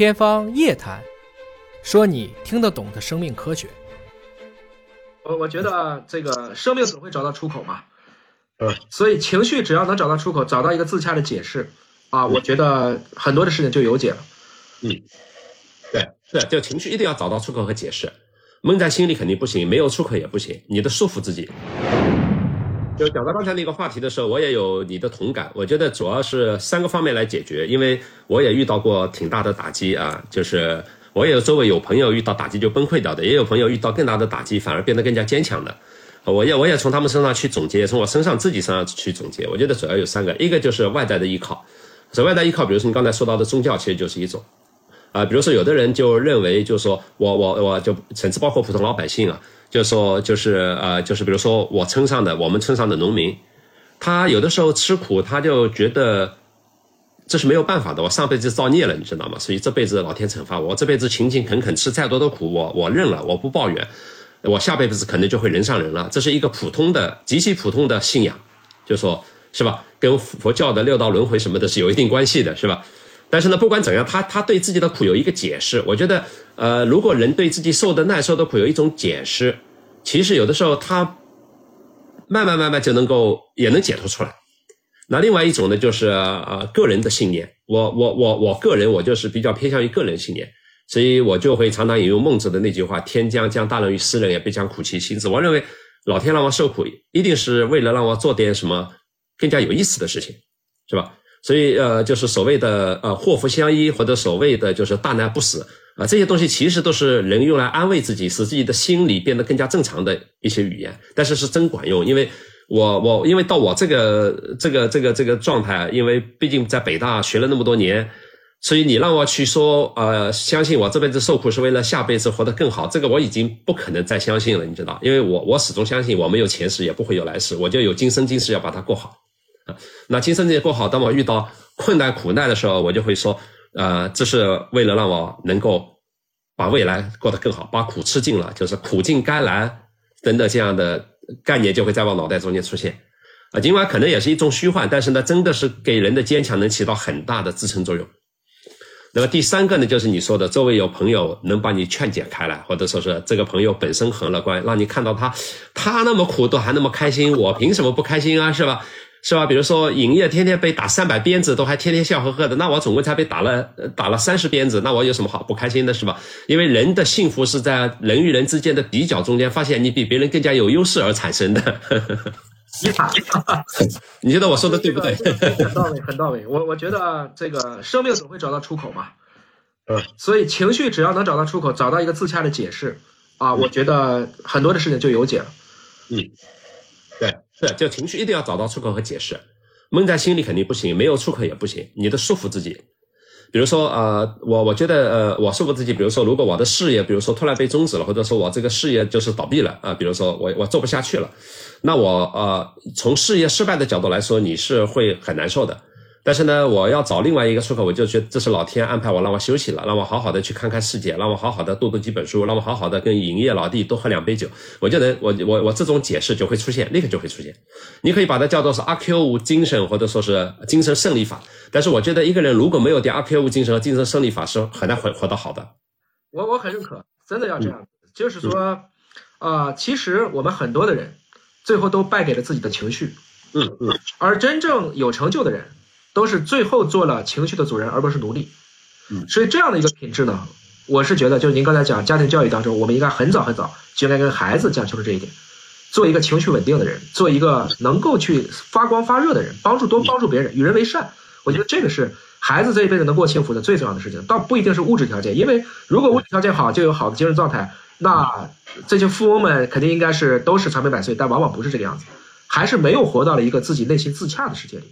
天方夜谭，说你听得懂的生命科学。我我觉得这个生命总会找到出口嘛，嗯，所以情绪只要能找到出口，找到一个自洽的解释啊，我觉得很多的事情就有解了。嗯，对，是，就情绪一定要找到出口和解释，闷在心里肯定不行，没有出口也不行，你得束缚自己。就讲到刚才那个话题的时候，我也有你的同感。我觉得主要是三个方面来解决，因为我也遇到过挺大的打击啊，就是我也周围有朋友遇到打击就崩溃掉的，也有朋友遇到更大的打击反而变得更加坚强的。我也我也从他们身上去总结，从我身上自己身上去总结。我觉得主要有三个，一个就是外在的依靠，所外在依靠，比如说你刚才说到的宗教，其实就是一种。啊，比如说有的人就认为，就是说我我我就甚至包括普通老百姓啊。就是说就是呃，就是比如说我村上的我们村上的农民，他有的时候吃苦，他就觉得这是没有办法的。我上辈子造孽了，你知道吗？所以这辈子老天惩罚我。这辈子勤勤恳恳吃再多的苦，我我认了，我不抱怨。我下辈子可能就会人上人了。这是一个普通的、极其普通的信仰，就说是吧？跟佛教的六道轮回什么的是有一定关系的，是吧？但是呢，不管怎样，他他对自己的苦有一个解释。我觉得，呃，如果人对自己受的难受的苦有一种解释，其实有的时候他慢慢慢慢就能够也能解脱出来。那另外一种呢，就是呃个人的信念。我我我我个人我就是比较偏向于个人信念，所以我就会常常引用孟子的那句话：“天将降大任于斯人也，必将苦其心志。”我认为老天让我受苦，一定是为了让我做点什么更加有意思的事情，是吧？所以，呃，就是所谓的呃祸福相依，或者所谓的就是大难不死啊，这些东西其实都是人用来安慰自己，使自己的心理变得更加正常的一些语言。但是是真管用，因为我我因为到我这个这个这个这个状态，因为毕竟在北大学了那么多年，所以你让我去说呃，相信我这辈子受苦是为了下辈子活得更好，这个我已经不可能再相信了，你知道？因为我我始终相信我没有前世，也不会有来世，我就有今生今世要把它过好。那今生这些过好，当我遇到困难苦难的时候，我就会说，呃，这是为了让我能够把未来过得更好，把苦吃尽了，就是苦尽甘来等等这样的概念就会在我脑袋中间出现。啊，尽管可能也是一种虚幻，但是呢，真的是给人的坚强能起到很大的支撑作用。那么第三个呢，就是你说的，周围有朋友能把你劝解开来，或者说是这个朋友本身很乐观，让你看到他，他那么苦都还那么开心，我凭什么不开心啊？是吧？是吧？比如说，营业天天被打三百鞭子，都还天天笑呵呵的，那我总共才被打了打了三十鞭子，那我有什么好不开心的，是吧？因为人的幸福是在人与人之间的比较中间，发现你比别人更加有优势而产生的。你觉得我说的对不对？很到位，很到位。我我觉得这个生命总会找到出口嘛。嗯。所以情绪只要能找到出口，找到一个自洽的解释啊，我觉得很多的事情就有解了。嗯。对，是，就情绪一定要找到出口和解释，闷在心里肯定不行，没有出口也不行，你得束缚自己。比如说，呃，我我觉得，呃，我束缚自己，比如说，如果我的事业，比如说突然被终止了，或者说我这个事业就是倒闭了啊，比如说我我做不下去了，那我呃，从事业失败的角度来说，你是会很难受的。但是呢，我要找另外一个出口，我就觉得这是老天安排我让我休息了，让我好好的去看看世界，让我好好的读读几本书，让我好好的跟营业老弟多喝两杯酒，我就能我我我这种解释就会出现，立刻就会出现。你可以把它叫做是阿 Q 五精神，或者说是精神胜利法。但是我觉得一个人如果没有点阿 Q 五精神和精神胜利法，是很难活活得好的。我我很认可，真的要这样，就是说，啊，其实我们很多的人最后都败给了自己的情绪，嗯嗯，而真正有成就的人。都是最后做了情绪的主人，而不是奴隶。嗯，所以这样的一个品质呢，我是觉得，就是您刚才讲家庭教育当中，我们应该很早很早就应该跟孩子讲清楚这一点，做一个情绪稳定的人，做一个能够去发光发热的人，帮助多帮助别人，与人为善。我觉得这个是孩子这一辈子能过幸福的最重要的事情，倒不一定是物质条件，因为如果物质条件好，就有好的精神状态，那这些富翁们肯定应该是都是长命百岁，但往往不是这个样子，还是没有活到了一个自己内心自洽的世界里。